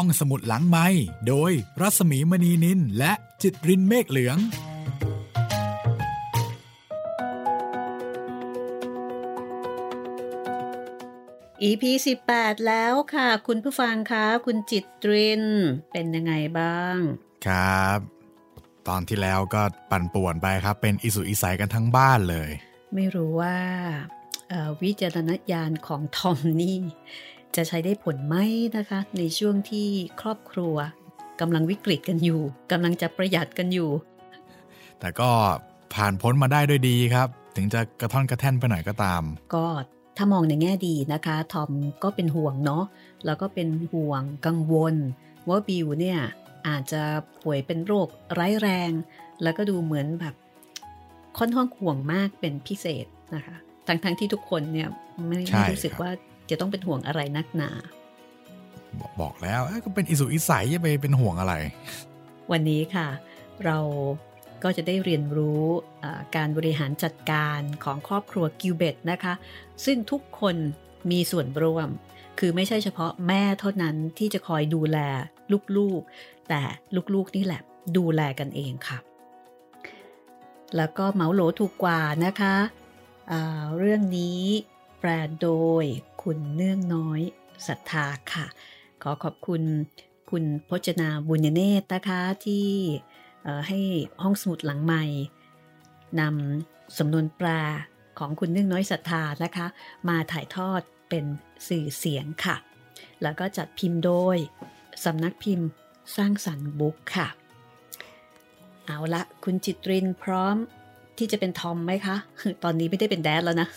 ห้องสมุดหลังไม้โดยรัสมีมณีนินและจิตรินเมฆเหลือง EP 18 แล้วค่ะ คุณผู้ฟังคะคุณจิตริน เป็นยังไงบ้าง ครับ ตอนที่แล้วก็ปั่นป่วนไปครับ เป็นอิสุอิสัยกันทั้งบ้านเลย ไม่รู้ว่าเอ่อวิจารณญาณของทอมนี่ จะใช้ได้ผลไหมนะคะ ในช่วงที่ครอบครัวกำลังวิกฤตกันอยู่กำลังจะประหยัดกันอยู่ แต่ก็ผ่านพ้นมาได้ด้วยดีครับ ถึงจะกระท่อนกระแท่นไปหน่อยก็ตาม ก็ถ้ามองในแง่ดีนะคะทอมก็เป็นห่วงเนาะแล้วก็เป็นห่วงกังวล ว่าบิวเนี่ยอาจจะป่วยเป็นโรคร้ายแรง แล้วก็ดูเหมือนแบบค่อนข้างห่วงมากเป็นพิเศษนะคะ ทั้งๆทที่ทุกคนเนี่ยไม่ใช่ไม่รู้สึกครับว่า จะต้องเป็นห่วงอะไรนักหนาบอกบอกแล้วเอ้ยก็เป็นอิสุอิสัยจะไปเป็นห่วงอะไร วันนี้ค่ะ เราก็จะได้เรียนรู้เอ่อการบริหารจัดการของครอบครัวกิวเบตนะคะ ซึ่งทุกคนมีส่วนร่วม คือไม่ใช่เฉพาะแม่เท่านั้นที่จะคอยดูแลลูกๆ แต่ลูกๆนี่แหละดูแลกันเองค่ะ แล้วก็เหมาโหลถูกกว่านะคะอ่าเรื่องนี้ แปลโดยคุณเนื่องน้อยศรัทธาค่ะ ขอขอบคุณคุณพจนาบุญเนตรนะคะที่ให้ห้องสมุดหลังใหม่นำสำนวนแปลของคุณเนื่องน้อยศรัทธานะคะ มาถ่ายทอดเป็นสื่อเสียงค่ะ แล้วก็จัดพิมพ์โดยสำนักพิมพ์สร้างสรรค์บุ๊กค่ะ เอาละคุณจิตรินพร้อมที่จะเป็นทอมไหมคะ ตอนนี้ไม่ได้เป็นแดดแล้วนะ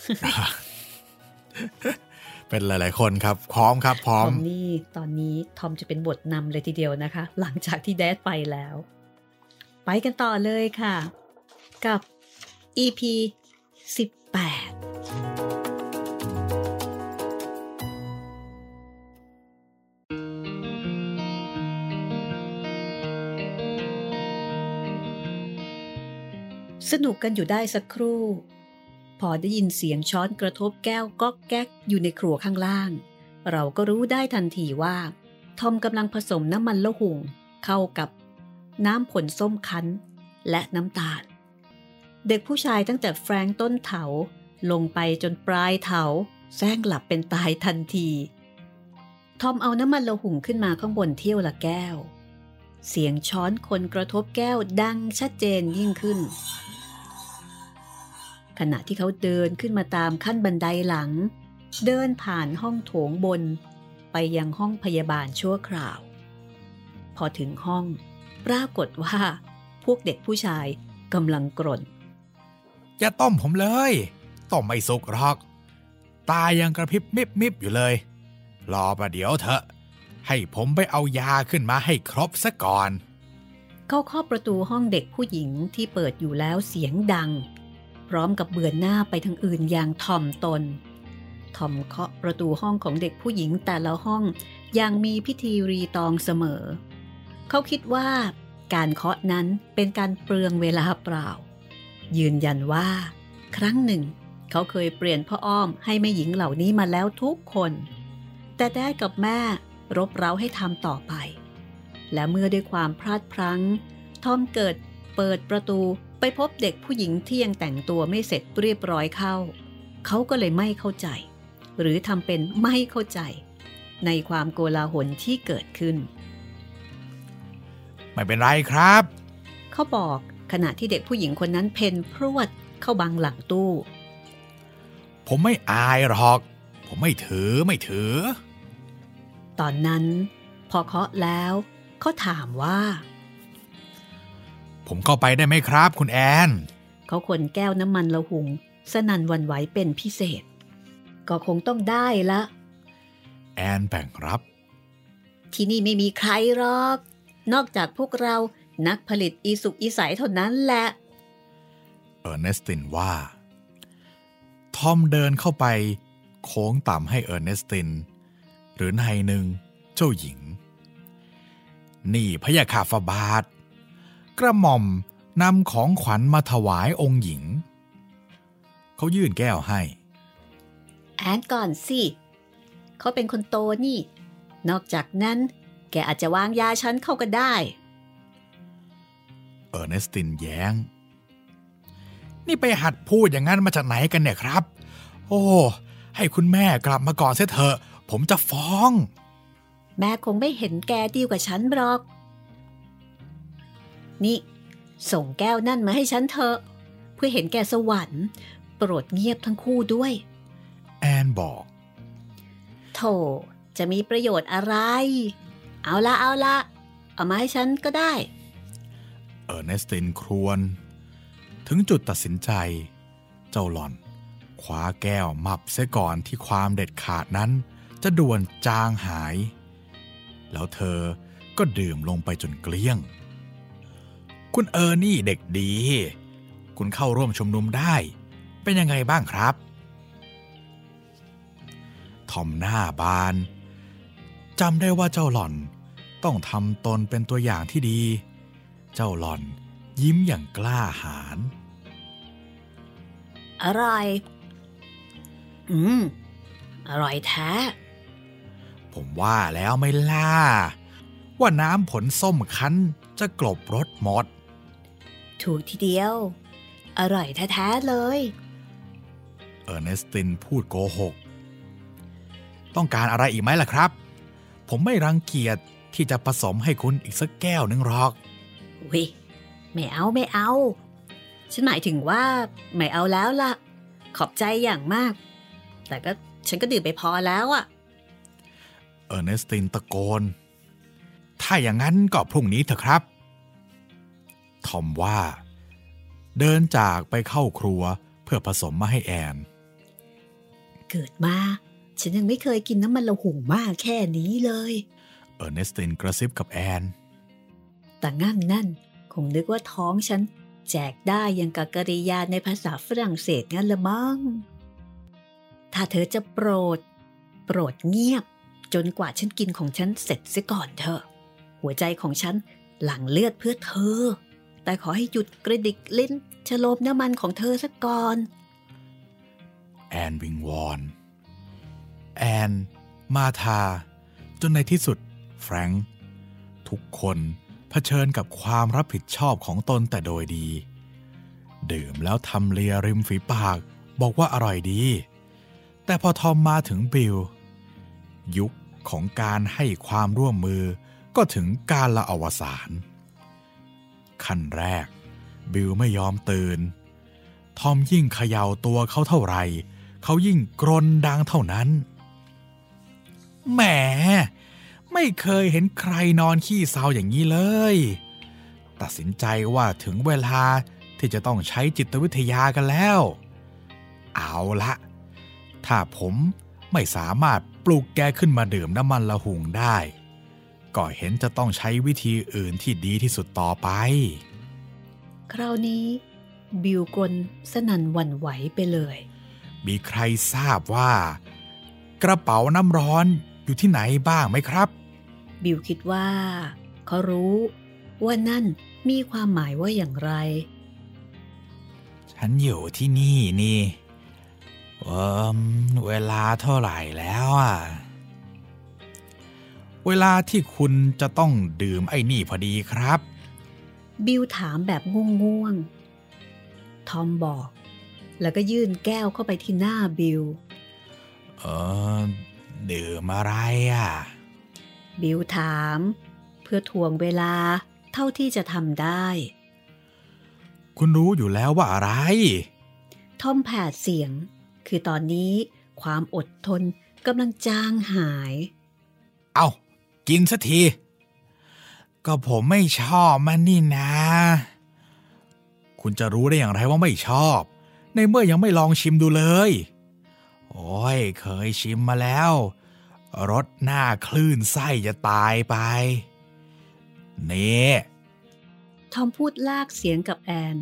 เป็นหลาย ๆ คนครับ พร้อมครับ พร้อทมอมนี่ตอนนี้ทอมจะเป็นบทนำเลยทีเดียวนะคะ หลังจากที่แดดไปแล้ว ไปกันต่อเลยค่ะ กับ EP 18สนุกกันอยู่ได้สักครู่ พอได้ยินเสียงช้อนกระทบแก้วก๊อกแก๊กอยู่ในครัวข้างล่าง เราก็รู้ได้ทันทีว่า ทอมกำลังผสมน้ำมันละหุ่ง เข้ากับ น้ำผลส้มคั้น และน้ำตาล เด็กผู้ชายตั้งแต่แฟรงต้นเถาลงไปจนปลายเถาแซงหลับเป็นตายทันที ทอมเอาน้ำมันละหุ่งขึ้นมาข้างบนเที่ยวละแก้ว เสียงช้อนคนกระทบแก้วดังชัดเจนยิ่งขึ้น ขณะที่เขาเดินขึ้นมาตามขั้นบันไดหลัง เดินผ่านห้องโถงบน ไปยังห้องพยาบาลชั่วคราว พอถึงห้อง ปรากฏว่า พวกเด็กผู้ชายกำลังกรนอย่าต้มผมเลยต้มไม่สุกหรอก ตายังกระพริบมิบมิบอยู่เลย รอประเดี๋ยวเถอะให้ผมไปเอายาขึ้นมาให้ครบซะก่อน เขาเคาะประตูห้องเด็กผู้หญิงที่เปิดอยู่แล้วเสียงดัง พร้อมกับเบือนหน้าไปทางอื่นอย่างถ่อมตนทอมเคาะประตูห้องของเด็กผู้หญิงแต่ละห้องอย่างมีพิธีรีตองเสมอ เขาคิดว่าการเคาะนั้นเป็นการเปลืองเวลาเปล่า ยืนยันว่า ครั้งหนึ่ง เขาเคยเปลี่ยนพ่ออ้อมให้แม่หญิงเหล่านี้มาแล้วทุกคน แต่ได้กับแม่รบเร้าให้ทำต่อไป และเมื่อด้วยความพลาดพลั้ง ทอมเกิดเปิดประตู ไปพบเด็กผู้หญิงที่ยังแต่งตัวไม่เสร็จเรียบร้อยเข้า เขาก็เลยไม่เข้าใจ หรือทำเป็นไม่เข้าใจ ในความโกลาหลที่เกิดขึ้น ไม่เป็นไรครับ เขาบอกขณะที่เด็กผู้หญิงคนนั้นเพนพรวดเข้าบังหลังตู้ ผมไม่อายหรอก ผมไม่ถือไม่ถือ ตอนนั้น พอเคาะแล้ว เขาถามว่า ผมเข้าไปได้ไหมครับ คุณแอน เขาคนแก้วน้ำมันละหุง สนันหวันไหวเป็นพิเศษ ก็คงต้องได้ละ แอนแบ่งรับ ที่นี่ไม่มีใครหรอก นอกจากพวกเรานักผลิตอีสุกอีใสเท่านั้นแหละ เออร์เนสตินว่า ทอมเดินเข้าไป โค้งต่ำให้เออร์เนสติน หรือนัยหนึ่งเจ้าหญิง นี่พระยาคาฟาบาท กระหม่อมนำของขวัญมาถวายองค์หญิง เขายื่นแก้วให้แอนก่อนสิเขาเป็นคนโตนี่ นอกจากนั้น แกอาจจะวางยาฉันเข้าก็ได้ เออร์เนสตินแย้ง นี่ไปหัดพูดอย่างนั้นมาจากไหนกันเนี่ยครับ โอ้ ให้คุณแม่กลับมาก่อนเสียเถอะ ผมจะฟ้อง แม่คงไม่เห็นแกดีกว่าฉันหรอก นี่ ส่งแก้วนั่นมาให้ฉันเถอะ เพื่อเห็นแกสวรรค์โปรดเงียบทั้งคู่ด้วย แอนบอก โถจะมีประโยชน์อะไร เอาละเอาละเอามาให้ฉันก็ได้ เออร์เนสตินครวน ถึงจุดตัดสินใจ เจ้าหล่อนคว้าแก้วมับเสียก่อนที่ความเด็ดขาดนั้น จะด่วนจางหาย แล้วเธอก็ดื่มลงไปจนเกลี้ยง คุณเออร์นี่เด็กดี คุณเข้าร่วมชุมนุมได้ เป็นยังไงบ้างครับ ทอมหน้าบานจำได้ว่าเจ้าหล่อนต้องทำตนเป็นตัวอย่างที่ดี เจ้าหล่อนยิ้มอย่างกล้าหาญอร่อย อืม อร่อยแท้ ผมว่าแล้วไม่ล่า ว่าน้ำผลส้มคั้นจะกลบรสหมด ถูกทีเดียว อร่อยแท้ๆเลย เออร์เนสตินพูดโกหก ต้องการอะไรอีกไหมล่ะครับ ผมไม่รังเกียจที่จะผสมให้คุณอีกสักแก้วหนึ่งหรอกวิไม่เอาไม่เอา ฉันหมายถึงว่าไม่เอาแล้วล่ะ ขอบใจอย่างมาก แต่ก็ฉันก็ดื่มไปพอแล้วอะเออร์เนสตินตะโกน ถ้าอย่างนั้นก็พรุ่งนี้เถอะครับ ทอมว่า เดินจากไปเข้าครัวเพื่อผสมมาให้แอน เกิดมา ฉันยังไม่เคยกินน้ำมันละหุ่งมากแค่นี้เลย เออร์เนสตินกระซิบกับแอน แต่ง่างนั่น คงนึกว่าท้องฉัน แจกได้ยังกับกริยาในภาษาฝรั่งเศสงั้นละมั้ง ถ้าเธอจะโปรด โปรดเงียบ จนกว่าฉันกินของฉันเสร็จเสียก่อนเถอะหัวใจของฉันหลั่งเลือดเพื่อเธอ แต่ขอให้หยุดกระดิกลิ้นชโลมน้ำมันของเธอสักก่อน แอนวิงวอน แอน มาธาจนในที่สุด แฟรงค์ทุกคนเผชิญกับความรับผิดชอบของตนแต่โดยดี ดื่มแล้วทำเลียริมฝีปากบอกว่าอร่อยดี แต่พอทอมมาถึงบิล ยุคของการให้ความร่วมมือก็ถึงการละอวสาน ขั้นแรก บิลไม่ยอมตื่น ทอมยิ่งเขย่าตัวเขาเท่าไหร่ เขายิ่งกรนดังเท่านั้น แหม ไม่เคยเห็นใครนอนขี้เศร้าอย่างนี้เลย ตัดสินใจว่าถึงเวลาที่จะต้องใช้จิตวิทยากันแล้ว เอาละ ถ้าผมไม่สามารถปลุกแกขึ้นมาดื่มน้ำมันละหุงได้ ก็เห็นจะต้องใช้วิธีอื่นที่ดีที่สุดต่อไป คราวนี้ บิวกรนสนั่นหวั่นไหวไปเลย มีใครทราบว่า กระเป๋าน้ำร้อนอยู่ที่ไหนบ้างไหมครับ บิวคิดว่า เขารู้ว่านั่นมีความหมายว่าอย่างไร ฉันอยู่ที่นี่นี่เอมเวลาเท่าไหร่แล้วอะ เวลาที่คุณจะต้องดื่มไอ้นี่พอดีครับ บิวถามแบบง่วงๆ ทอมบอก แล้วก็ยื่นแก้วเข้าไปที่หน้าบิว เออ ดื่มอะไรอะ บิวถาม เพื่อทวงเวลาเท่าที่จะทำได้ คุณรู้อยู่แล้วว่าอะไร ทอมแผดเสียง คือตอนนี้ความอดทนกำลังจางหาย เอา กินสักที ก็ผมไม่ชอบมันนี่นะ คุณจะรู้ได้อย่างไรว่าไม่ชอบ ในเมื่อยังไม่ลองชิมดูเลย โอ้ย เคยชิมมาแล้ว รสหน้าคลื่นไส้จะตายไป นี่ทอมพูดลากเสียงกับแอน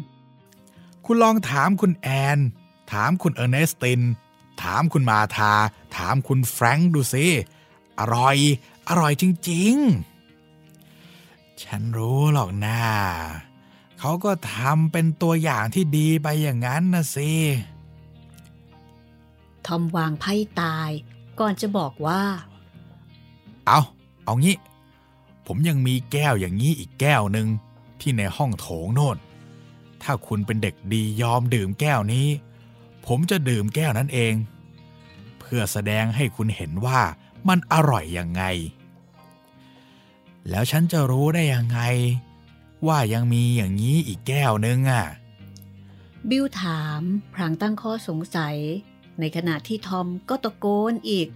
คุณลองถามคุณแอน ถามคุณเออร์เนสติน ถามคุณมาธา ถามคุณแฟรงค์ดูสิ อร่อย อร่อยจริง ๆ ฉันรู้หรอกนะเขาก็ทำเป็นตัวอย่างที่ดีไปอย่างนั้นนะสิทอมวางไพ่ตายก่อนจะบอกว่า เอาเอางี้ ผมยังมีแก้วอย่างนี้อีกแก้วหนึ่งที่ในห้องโถงโน่น ถ้าคุณเป็นเด็กดียอมดื่มแก้วนี้ ผมจะดื่มแก้วนั้นเอง เพื่อแสดงให้คุณเห็นว่ามันอร่อยยังไง แล้วฉันจะรู้ได้ยังไง ว่ายังมีอย่างนี้อีกแก้วนึงอะ บิลถามพรางตั้งข้อสงสัย ในขณะที่ทอมก็ตะโกนอีก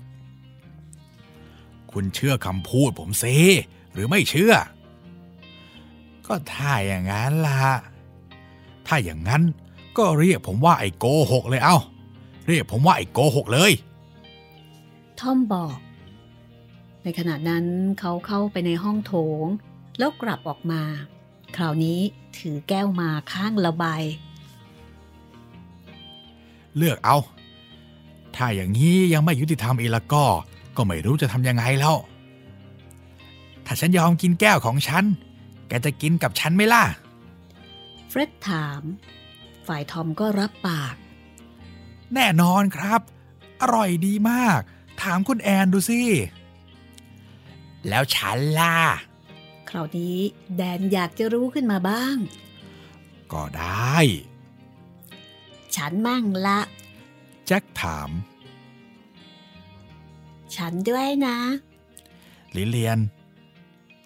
คุณเชื่อคำพูดผมซิหรือไม่เชื่อ ก็ถ้าอย่างนั้นล่ะ ถ้าอย่างนั้นก็เรียกผมว่าไอ้โกหกเลยเอ้า เรียกผมว่าไอ้โกหกเลย ทอมบอก ในขณะนั้นเขาเข้าไปในห้องโถง แล้วกลับออกมา คราวนี้ถือแก้วมาข้างละใบ เลือกเอา ถ้าอย่างนี้ยังไม่ยุติธรรมอีกแล้วก็ ก็ไม่รู้จะทำยังไงแล้ว ถ้าฉันยอมกินแก้วของฉัน แกจะกินกับฉันไหมล่ะ เฟร็ดถาม ฝ่ายทอมก็รับปาก แน่นอนครับ อร่อยดีมาก ถามคุณแอนดูสิ แล้วฉันล่ะ คราวนี้แดนอยากจะรู้ขึ้นมาบ้าง ก็ได้ ฉันมั่งละแจ็คถาม ฉันด้วยนะ ลิเลียน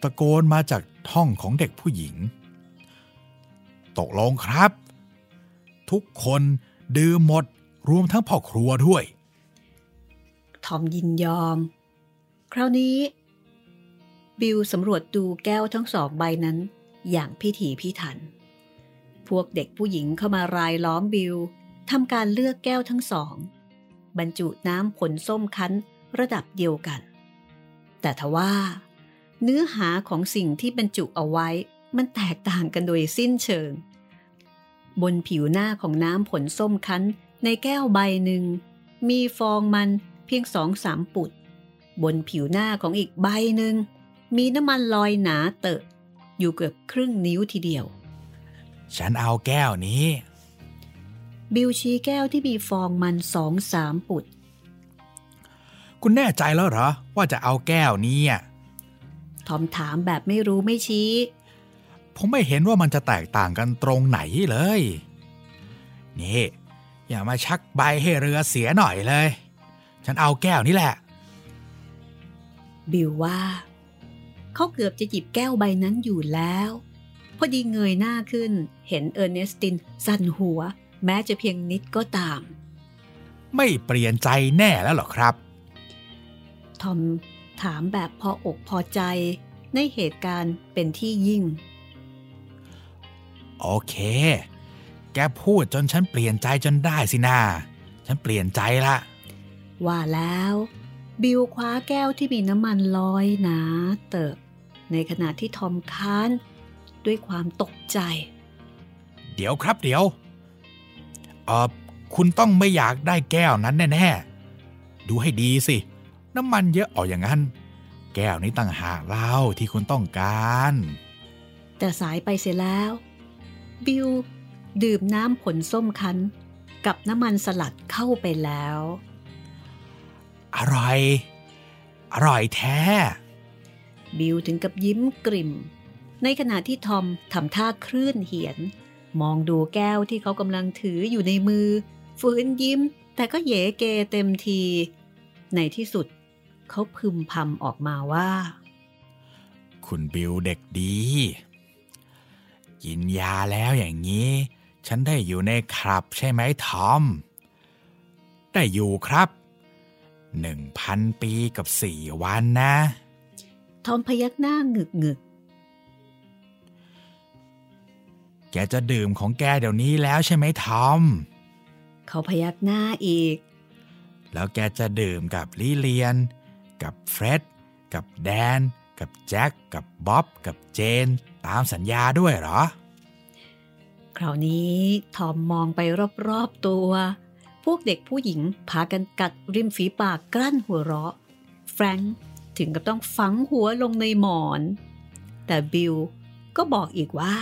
ตะโกนมาจากห้องของเด็กผู้หญิง ตกลงครับ ทุกคนดื่มหมดรวมทั้งพ่อครัวด้วย ทอมยินยอม คราวนี้ บิลสำรวจดูแก้วทั้งสองใบนั้นอย่างพิถีพิถัน พวกเด็กผู้หญิงเข้ามารายล้อมบิลทำการเลือกแก้วทั้งสอง บรรจุน้ำผลส้มคั้นระดับเดียวกัน แต่ทว่า เนื้อหาของสิ่งที่บรรจุเอาไว้มันแตกต่างกันโดยสิ้นเชิง บนผิวหน้าของน้ำผลส้มคั้นในแก้วใบหนึ่ง มีฟองมันเพียงสองสามปุด บนผิวหน้าของอีกใบหนึ่ง มีน้ำมันลอยหนาเตอะ อยู่เกือบครึ่งนิ้วทีเดียว ฉันเอาแก้วนี้ บิลชี้แก้วที่มีฟองมันสองสามปุด คุณแน่ใจแล้วเหรอ ว่าจะเอาแก้วนี้อะทอมถามแบบไม่รู้ไม่ชี้ ผมไม่เห็นว่ามันจะแตกต่างกันตรงไหนเลย นี่ อย่ามาชักใบให้เรือเสียหน่อยเลย ฉันเอาแก้วนี้แหละ บิลว่า เขาเกือบจะหยิบแก้วใบนั้นอยู่แล้ว พอดีเงยหน้าขึ้น เห็นเออร์เนสติน สั่นหัว แม้จะเพียงนิดก็ตาม ไม่เปลี่ยนใจแน่แล้วเหรอครับ ทอมถามแบบพออกพอใจ ในเหตุการณ์เป็นที่ยิ่ง โอเค แกพูดจนฉันเปลี่ยนใจจนได้สินาฉันเปลี่ยนใจละ ว่าแล้วบิลคว้าแก้วที่มีน้ำมันลอยหนาเติบ ในขณะที่ทอมค้านด้วยความตกใจ เดี๋ยวครับเดี๋ยวเออคุณต้องไม่อยากได้แก้วนั้นแน่ๆ ดูให้ดีสิ น้ำมันเยอะออกอย่างนั้น แก้วนี้ต่างหากเล่าที่คุณต้องการ แต่สายไปเสียแล้ว บิลดื่มน้ำผลส้มคั้น กับน้ำมันสลัดเข้าไปแล้ว อร่อย อร่อยแท้ บิลถึงกับยิ้มกริ่ม ในขณะที่ทอมทำท่าคลื่นเหียน มองดูแก้วที่เขากำลังถืออยู่ในมือ ฝืนยิ้ม แต่ก็เยเกเต็มที ในที่สุด เขาพึมพำออกมาว่า คุณบิวเด็กดี กินยาแล้วอย่างนี้ ฉันได้อยู่ในคลับใช่ไหมทอม ได้อยู่ครับหนึ่งพันปีกับสี่วันนะ ทอมพยักหน้าหงึกหงึกแกจะดื่มของแกเดี๋ยวนี้แล้วใช่ไหมทอม เขาพยักหน้าอีก แล้วแกจะดื่มกับลิเลียน กับเฟร็ด กับแดน กับแจ็ค กับบ๊อบ กับเจน ตามสัญญาด้วยเหรอ คราวนี้ทอมมองไปรอบๆตัว พวกเด็กผู้หญิงพากันกัดริมฝีปากกลั้นหัวเราะ แฟรงค์ ถึงกับต้องฝังหัวลงในหมอน แต่บิลก็บอกอีกว่า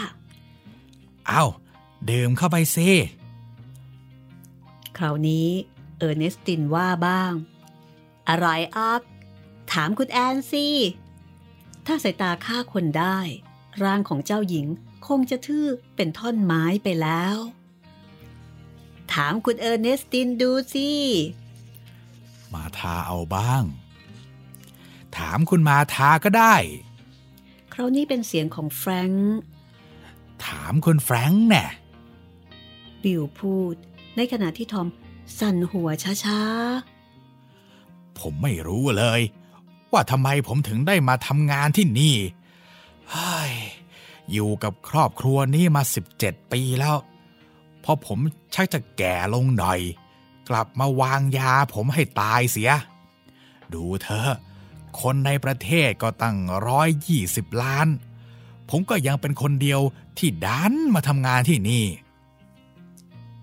เอาดื่มเข้าไปสิคราวนี้เออร์เนสตินว่าบ้างอร่อยออกถามคุณแอนสิถ้าสายตาฆ่าคนได้ ร่างของเจ้าหญิงคงจะทื่อเป็นท่อนไม้ไปแล้ว ถามคุณเออร์เนสตินดูสิ มาทาเอาบ้าง ถามคุณมาทาก็ได้ คราวนี้เป็นเสียงของแฟรงค์ ถามคุณแฟรงค์แน่บิลพูด ในขณะที่ทอมสั่นหัวช้าผมไม่รู้เลย ว่าทำไมผมถึงได้มาทำงานที่นี่เฮ้ยอยู่กับครอบครัวนี้มา 17 ปีแล้วพอผมชักจะแก่ลงหน่อย กลับมาวางยาผมให้ตายเสีย ดูเถอะ คนในประเทศก็ตั้งร้อยยี่สิบล้าน ผมก็ยังเป็นคนเดียวที่ดันมาทำงานที่นี่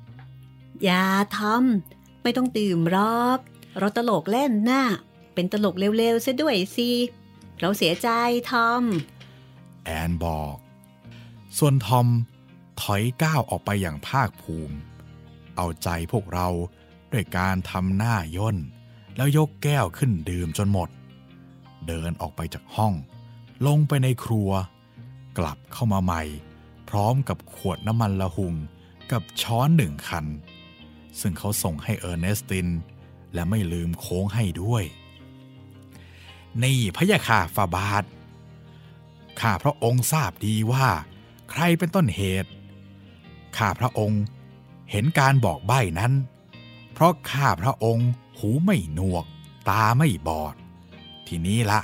ๆอย่าทำไม่ต้องตื่มรอบเราตลกเล่นนะ่ะเป็นตลกเร็วๆซะด้วยสิ เราเสียใจทอม แอนบอก ส่วนทอมถอยก้าวออกไปอย่างภาคภูมิ เอาใจพวกเราด้วยการทำหน้าย่น แล้วยกแก้วขึ้นดื่มจนหมด เดินออกไปจากห้อง ลงไปในครัว กลับเข้ามาใหม่ พร้อมกับขวดน้ำมันละหุงกับช้อนหนึ่งคัน ซึ่งเขาส่งให้เออร์เนสติน และไม่ลืมโค้งให้ด้วย นี่พะยะค่ะฟาบาทข้าพระองค์ทราบดีว่า ใครเป็นต้นเหตุ ข้าพระองค์เห็นการบอกใบ้นั้น เพราะข้าพระองค์หูไม่หนวก ตาไม่บอด ทีนี้ละ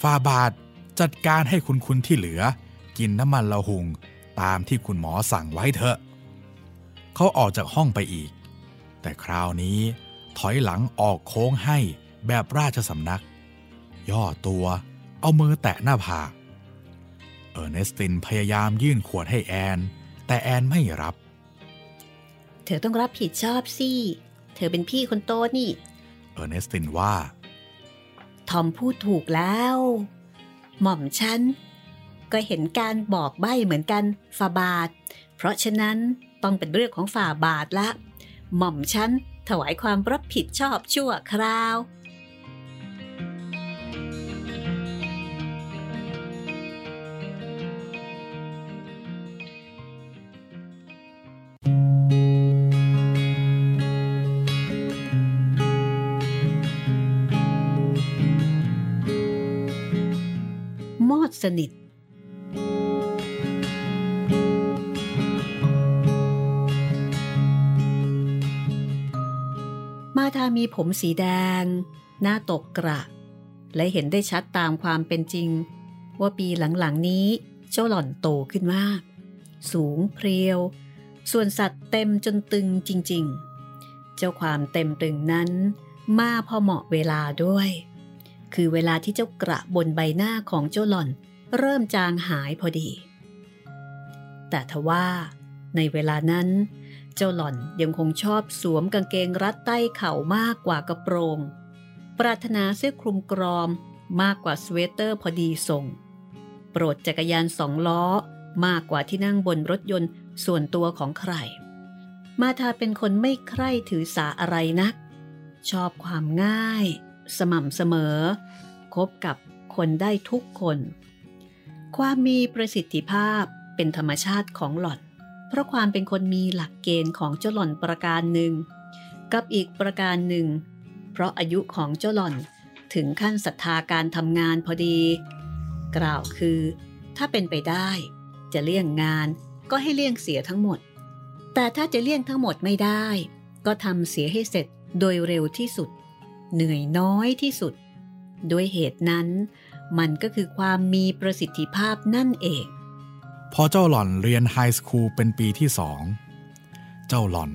ฟาบาทจัดการให้คุณคุณที่เหลือ กินน้ำมันละหุงตามที่คุณหมอสั่งไว้เถอะ เขาออกจากห้องไปอีก แต่คราวนี้ถอยหลังออกโค้งให้แบบราชสำนัก ย่อตัวเอามือแตะหน้าผากเออร์เนสตินพยายามยื่นขวดให้แอน แต่แอนไม่รับ เธอต้องรับผิดชอบสิ เธอเป็นพี่คนโตนี่ เออร์เนสตินว่า ทอมพูดถูกแล้ว หม่อมฉัน ก็เห็นการบอกใบ้เหมือนกันฝ่าบาท เพราะฉะนั้นต้องเป็นเรื่องของฝ่าบาทละ หม่อมฉันถวายความรับผิดชอบชั่วคราว ดสนิท มาทามีผมสีแดง หน้าตกกระ และเห็นได้ชัดตามความเป็นจริง ว่าปีหลังๆนี้เจ้าหล่อนโตขึ้นมาก สูงเพรียว ส่วนสัตว์เต็มจนตึงจริง ๆ เจ้าความเต็มตึงนั้น มาพอเหมาะเวลาด้วย คือเวลาที่เจ้ากระบนใบหน้าของเจ้าหล่อน เริ่มจางหายพอดี แต่ทว่า ในเวลานั้น เจ้าหล่อนยังคงชอบสวมกางเกงรัดใต้เข่ามากกว่ากระโปรง ปรารถนาเสื้อคลุมกรอมมากกว่าสเวตเตอร์พอดีทรงโปรดจักรยานสองล้อมากกว่าที่นั่งบนรถยนต์ส่วนตัวของใคร มาทาเป็นคนไม่ใคร่ถือสาอะไรนัก ชอบความง่าย สม่ำเสมอ คบกับคนได้ทุกคน ความมีประสิทธิภาพเป็นธรรมชาติของหล่อน เพราะความเป็นคนมีหลักเกณฑ์ของเจ้าหล่อนประการหนึ่ง กับอีกประการหนึ่ง เพราะอายุของเจ้าหล่อนถึงขั้นศรัทธาการทำงานพอดี กล่าวคือ ถ้าเป็นไปได้ จะเลี่ยงงานก็ให้เลี่ยงเสียทั้งหมด แต่ถ้าจะเลี่ยงทั้งหมดไม่ได้ ก็ทำเสียให้เสร็จโดยเร็วที่สุด เหนื่อยน้อยที่สุด ด้วยเหตุนั้น มันก็คือความมีประสิทธิภาพนั่นเอง พอเจ้าหล่อนเรียนไฮสคูลเป็นปีที่สอง เจ้าหล่อน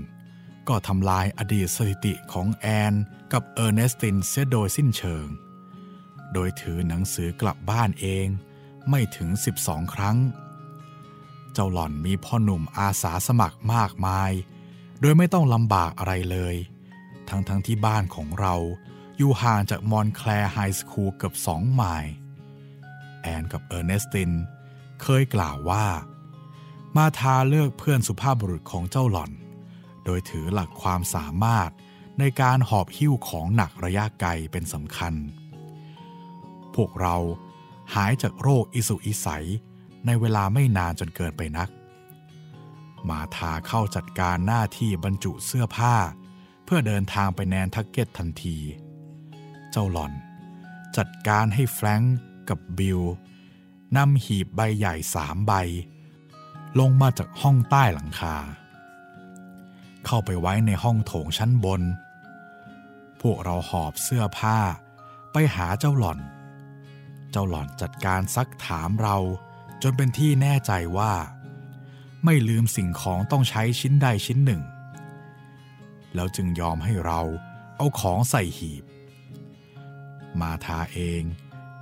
ก็ทำลายอดีตสถิติของแอนกับเออร์เนสตินเสียโดยสิ้นเชิง โดยถือหนังสือกลับบ้านเองไม่ถึง 12 ครั้ง เจ้าหล่อนมีพ่อหนุ่มอาสาสมัครมากมาย โดยไม่ต้องลำบากอะไรเลย ทั้งทั้งที่บ้านของเรา อยู่ห่างจากมอนแคลร์ไฮสคูลเกือบสองไมล์แอนกับเออร์เนสติน เคยกล่าวว่า มาร์ธาเลือกเพื่อนสุภาพบุรุษของเจ้าหล่อน โดยถือหลักความสามารถในการหอบหิ้วของหนักระยะไกลเป็นสำคัญ พวกเราหายจากโรคอิสุอิสัยในเวลาไม่นานจนเกินไปนัก มาทาเข้าจัดการหน้าที่บรรจุเสื้อผ้า พื่อเดินทางไปแนนทักเก็ตทันที เจ้าหล่อน จัดการให้แฟรงก์กับบิลนำหีบใบใหญ่สามใบ ลงมาจากห้องใต้หลังคา เข้าไปไว้ในห้องโถงชั้นบน พวกเราหอบเสื้อผ้าไปหาเจ้าหล่อน เจ้าหล่อนจัดการซักถามเราจนเป็นที่แน่ใจว่า ไม่ลืมสิ่งของต้องใช้ชิ้นใดชิ้นหนึ่ง แล้วจึงยอมให้เราเอาของใส่หีบ มาทาเอง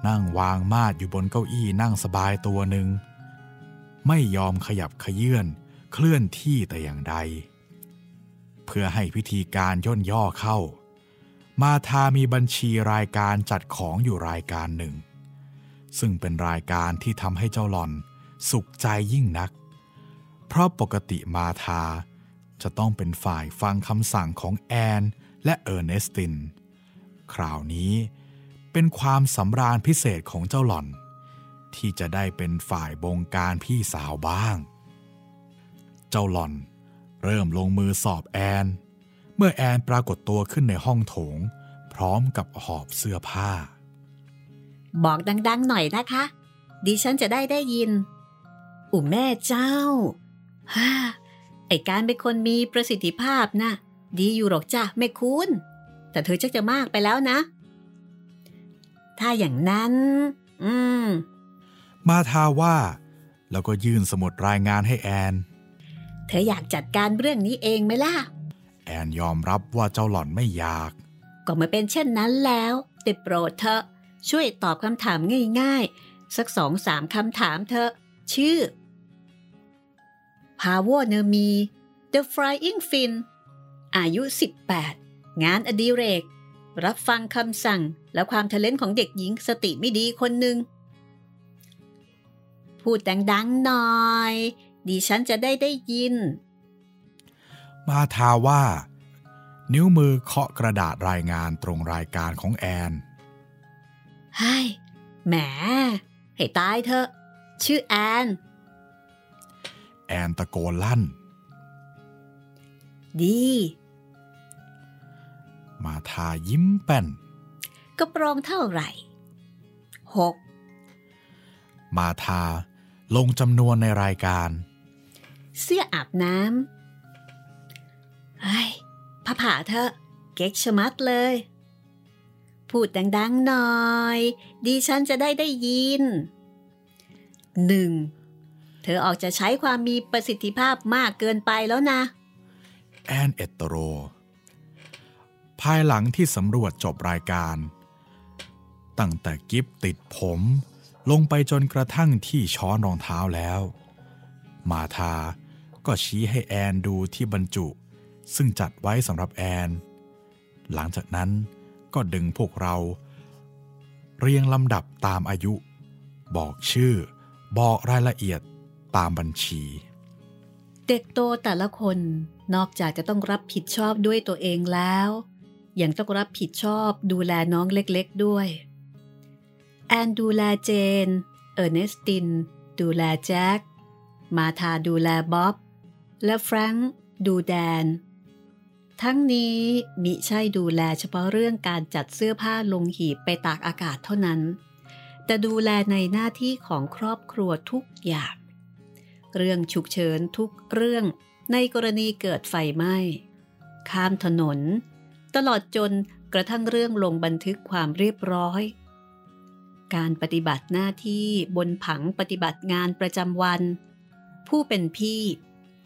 นั่งวางมาดอยู่บนเก้าอี้นั่งสบายตัวหนึ่ง ไม่ยอมขยับขยื่นเคลื่อนที่แต่อย่างใด เพื่อให้พิธีการย่นย่อเข้า มาทามีบัญชีรายการจัดของอยู่รายการหนึ่ง ซึ่งเป็นรายการที่ทำให้เจ้าหลอนสุขใจยิ่งนัก เพราะปกติมาทา จะต้องเป็นฝ่ายฟังคำสั่งของแอนและเออร์เนสติน คราวนี้เป็นความสำราญพิเศษของเจ้าหล่อน ที่จะได้เป็นฝ่ายบงการพี่สาวบ้าง เจ้าหล่อนเริ่มลงมือสอบแอน เมื่อแอนปรากฏตัวขึ้นในห้องโถง พร้อมกับหอบเสื้อผ้า บอกดังๆหน่อยนะคะ ดิฉันจะได้ได้ยิน อุ๋แม่เจ้าฮ่า ไอการเป็นคนมีประสิทธิภาพนะ่ะดีอยู่หรอกจ้ะแม่คุณแต่เธอชักจะมากไปแล้วนะ ถ้าอย่างนั้น อืม มาทาว่า แล้วก็ยื่นสมุดรายงานให้แอน เธออยากจัดการเรื่องนี้เองไหมล่ะ แอนยอมรับว่าเจ้าหล่อนไม่อยาก ก็มาเป็นเช่นนั้นแล้วแต่โปรดเธอช่วยตอบคำถามง่ายๆ สักสองสามคำถามเธอชื่อ พาวเวอร์เนมี The Flying Fin อายุ 18 งานอดิเรก รับฟังคำสั่งและความทะเลนของเด็กหญิงสติไม่ดีคนหนึ่ง พูดดังๆหน่อย ดิฉันจะได้ได้ยิน มาทาว่า นิ้วมือเคาะกระดาษรายงานตรงรายการของแอนไฮ้แหม ให้ตายเถอะ ชื่อแอน แอนตะโกนลั่น ดี มาทายิ้มแป้น กระโปรงเท่าไหร่หกมาทาลงจำนวนในรายการ เสื้ออาบน้ำไอ้ผ้าผ่าเธอเก๊กชมัดเลย พูดดังๆหน่อยดิฉันจะได้ได้ยินหนึ่ง เธอออกจะใช้ความมีประสิทธิภาพมากเกินไปแล้วนะ แอนเอตโร ภายหลังที่สำรวจจบรายการ ตั้งแต่กิฟติดผมลงไปจนกระทั่งที่ช้อนรองเท้าแล้ว มาทาก็ชี้ให้แอนดูที่บรรจุ ซึ่งจัดไว้สำหรับแอน หลังจากนั้นก็ดึงพวกเรา เรียงลำดับตามอายุ บอกชื่อ บอกรายละเอียด ตามบัญชี เด็กโตแต่ละคนนอกจากจะต้องรับผิดชอบด้วยตัวเองแล้ว ยังต้องรับผิดชอบดูแลน้องเล็กๆด้วย แอนดูแลเจน เออร์เนสติน ดูแลแจ็ค มาธาดูแลบ๊อบ และแฟรงค์ดูแดน ทั้งนี้มิใช่ดูแลเฉพาะเรื่องการจัดเสื้อผ้าลงหีบไปตากอากาศเท่านั้น แต่ดูแลในหน้าที่ของครอบครัวทุกอย่าง เรื่องฉุกเฉินทุกเรื่องในกรณีเกิดไฟไหม้ ข้ามถนน ตลอดจนกระทั่งเรื่องลงบันทึกความเรียบร้อย การปฏิบัติหน้าที่บนผังปฏิบัติงานประจำวัน ผู้เป็นพี่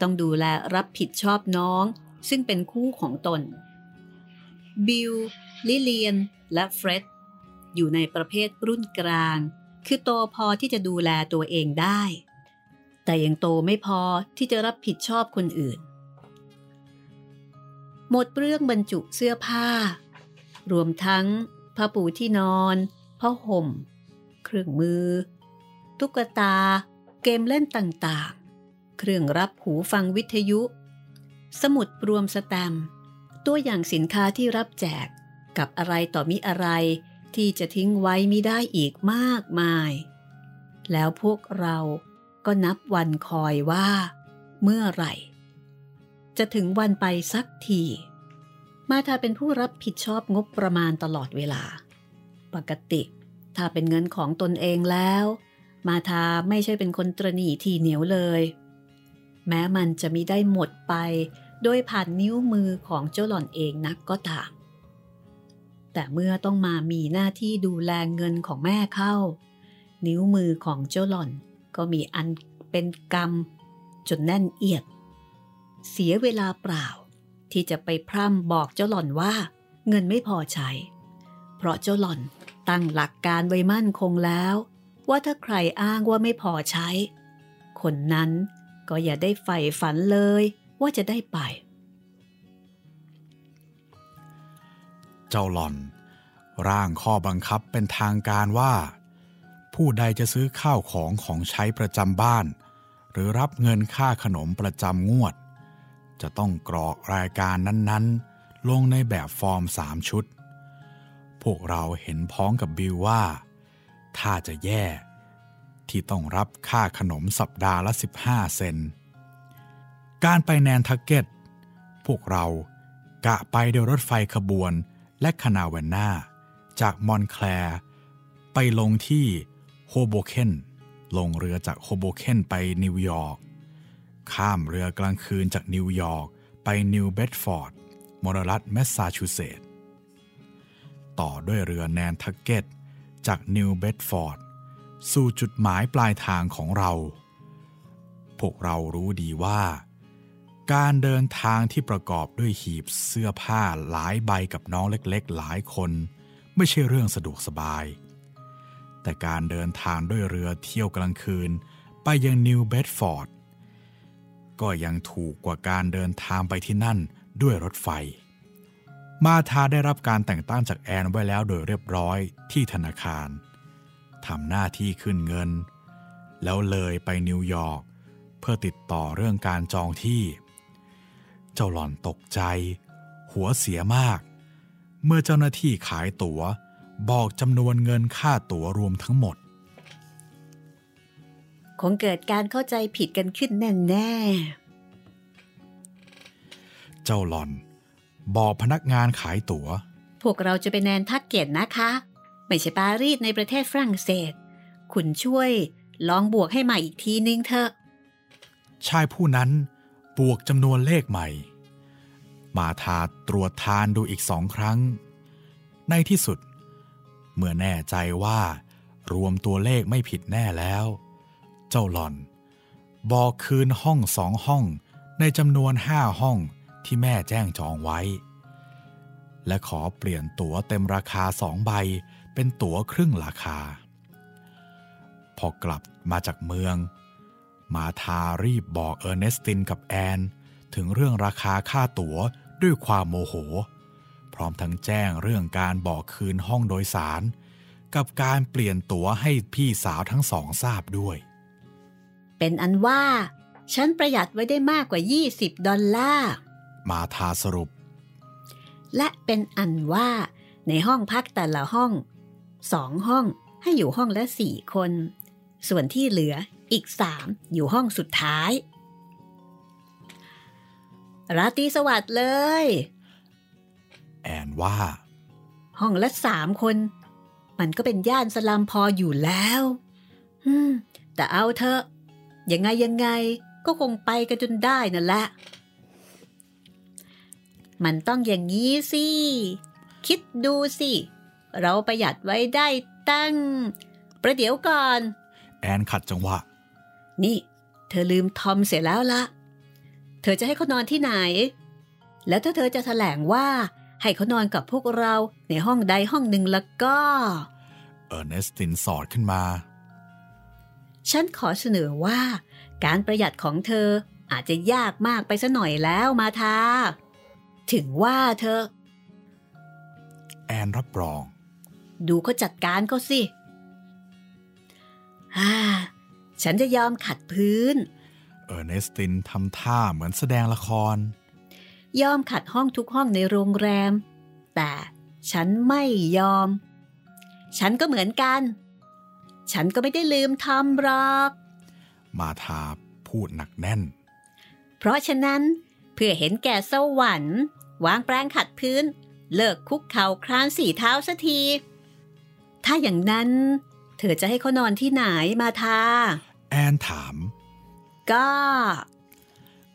ต้องดูแลรับผิดชอบน้อง ซึ่งเป็นคู่ของตน บิล ลิเลียน และเฟร็ดอยู่ในประเภทรุ่นกลาง คือโตพอที่จะดูแลตัวเองได้ แต่ยังโตไม่พอที่จะรับผิดชอบคนอื่น หมดเรื่องบรรจุเสื้อผ้า รวมทั้งผ้าปูที่นอนผ้าห่ม เครื่องมือ ตุ๊กตา เกมเล่นต่างๆ เครื่องรับหูฟังวิทยุ สมุดรวมสแตมตัวอย่างสินค้าที่รับแจกกับอะไรต่อมิอะไรที่จะทิ้งไว้ไม่ได้อีกมากมาย แล้วพวกเรา ก็นับวันคอยว่า เมื่อไหร่ จะถึงวันไปสักที มาทาเป็นผู้รับผิดชอบงบประมาณตลอดเวลา ปกติ ถ้าเป็นเงินของตนเองแล้ว มาทาไม่ใช่เป็นคนตรนีทีเหนียวเลย แม้มันจะมีได้หมดไป โดยผ่านนิ้วมือของเจ้าหล่อนเองนักก็ตาม แต่เมื่อต้องมามีหน้าที่ดูแลเงินของแม่เข้า นิ้วมือของเจ้าหล่อน ก็มีอันเป็นกรรม จนแน่นเอียด เสียเวลาเปล่า ที่จะไปพร่ำบอกเจ้าหล่อนว่า เงินไม่พอใช้ เพราะเจ้าหล่อนตั้งหลักการไว้มั่นคงแล้ว ว่าถ้าใครอ้างว่าไม่พอใช้ คนนั้นก็อย่าได้ใฝ่ฝันเลยว่าจะได้ไป เจ้าหล่อน ร่างข้อบังคับเป็นทางการว่า ผู้ใดจะซื้อข้าวของของใช้ประจำบ้าน หรือรับเงินค่าขนมประจำงวด จะต้องกรอกรายการนั้นๆ ลงในแบบฟอร์มสามชุด พวกเราเห็นพ้องกับบิลว่า ถ้าจะแย่ ที่ต้องรับค่าขนมสัปดาห์ละ 15 เซน การไปแนนทักเก็ต พวกเรากะไปโดยรถไฟขบวนและคานาเวนนาจากมอนแคลร์ไปลงที่ โฮโบเคนลงเรือจากโฮโบเคนไปนิวยอร์ก ข้ามเรือกลางคืนจากนิวยอร์กไปนิวเบดฟอร์ด มลรัฐแมสซาชูเซตส์ ต่อด้วยเรือแนนทักเก็ตจากนิวเบดฟอร์ด สู่จุดหมายปลายทางของเรา พวกเรารู้ดีว่า การเดินทางที่ประกอบด้วยหีบเสื้อผ้าหลายใบกับน้องเล็กๆหลายคน ไม่ใช่เรื่องสะดวกสบาย แต่การเดินทางด้วยเรือเที่ยวกลางคืน ไปยังนิวเบดฟอร์ดก็ยังถูกกว่าการเดินทางไปที่นั่นด้วยรถไฟ มาทาได้รับการแต่งตั้งจากแอนไว้แล้วโดยเรียบร้อยที่ธนาคารทำหน้าที่ขึ้นเงิน แล้วเลยไปนิวยอร์กเพื่อติดต่อเรื่องการจองที่ เจ้าหล่อนตกใจ หัวเสียมาก เมื่อเจ้าหน้าที่ขายตัว๋ว บอกจำนวนเงินค่าตั๋วรวมทั้งหมด คงเกิดการเข้าใจผิดกันขึ้นแน่แน่เจ้าหล่อน บอกพนักงานขายตัว๋ว พวกเราจะไปแนนทักเก็ตนะคะ ไม่ใช่ปารีสในประเทศฝรั่งเศส คุณช่วยลองบวกให้ใหม่อีกทีนึงเถอะ ชายผู้นั้นบวกจำนวนเลขใหม่ มาทาตรวจทานดูอีกสองครั้ง ในที่สุด เมื่อแน่ใจว่ารวมตัวเลขไม่ผิดแน่แล้ว เจ้าหล่อน บอกคืนห้องสองห้องในจำนวนห้าห้องที่แม่แจ้งจองไว้ และขอเปลี่ยนตั๋วเต็มราคาสองใบเป็นตั๋วครึ่งราคา พอกลับมาจากเมือง มาทารีบบอกเออร์เนสตินกับแอน ถึงเรื่องราคาค่าตั๋วด้วยความโมโห พร้อมทั้งแจ้งเรื่องการบอกคืนห้องโดยสาร กับการเปลี่ยนตั๋วให้พี่สาวทั้งสองทราบด้วย เป็นอันว่า ฉันประหยัดไว้ได้มากกว่า 20 ดอลลาร์ มาทาสรุป และเป็นอันว่าในห้องพักแต่ละห้องสองห้องให้อยู่ห้องละสี่คน ส่วนที่เหลืออีกสามอยู่ห้องสุดท้าย ราตรีสวัสดิ์เลยแอน ว่า ห้องละสามคน มันก็เป็นย่านสลัมพออยู่แล้วอืมแต่เอาเถอะยังไงยังไงก็คงไปกันจนได้นั่นแหละ มันต้องอย่างนี้สิ คิดดูสิ เราประหยัดไว้ได้ตั้ง ประเดี๋ยวก่อน แอนขัดจังหวะ นี่ เธอลืมทอมเสียแล้วละ เธอจะให้เขานอนที่ไหน แล้วถ้าเธอจะแถลงว่า ให้เขานอนกับพวกเราในห้องใดห้องหนึ่งแล้วก็เออร์เนสตินสอดขึ้นมา ฉันขอเสนอว่า การประหยัดของเธออาจจะยากมากไปซะหน่อยแล้วมาทา ถึงว่าเธอ แอนรับรอง ดูเขาจัดการเขาสิฮ่าฉันจะยอมขัดพื้น เออร์เนสตินทำท่าเหมือนแสดงละคร ยอมขัดห้องทุกห้องในโรงแรม แต่ฉันไม่ยอม ฉันก็เหมือนกัน ฉันก็ไม่ได้ลืมทำหรอก มาทาพูดหนักแน่น เพราะฉะนั้นเพื่อเห็นแก่สวรรค์วางแปรงขัดพื้น เลิกคุกเข่าคลานสี่เท้าสักที ถ้าอย่างนั้น เธอจะให้เขานอนที่ไหนมาทา แอนถาม ก็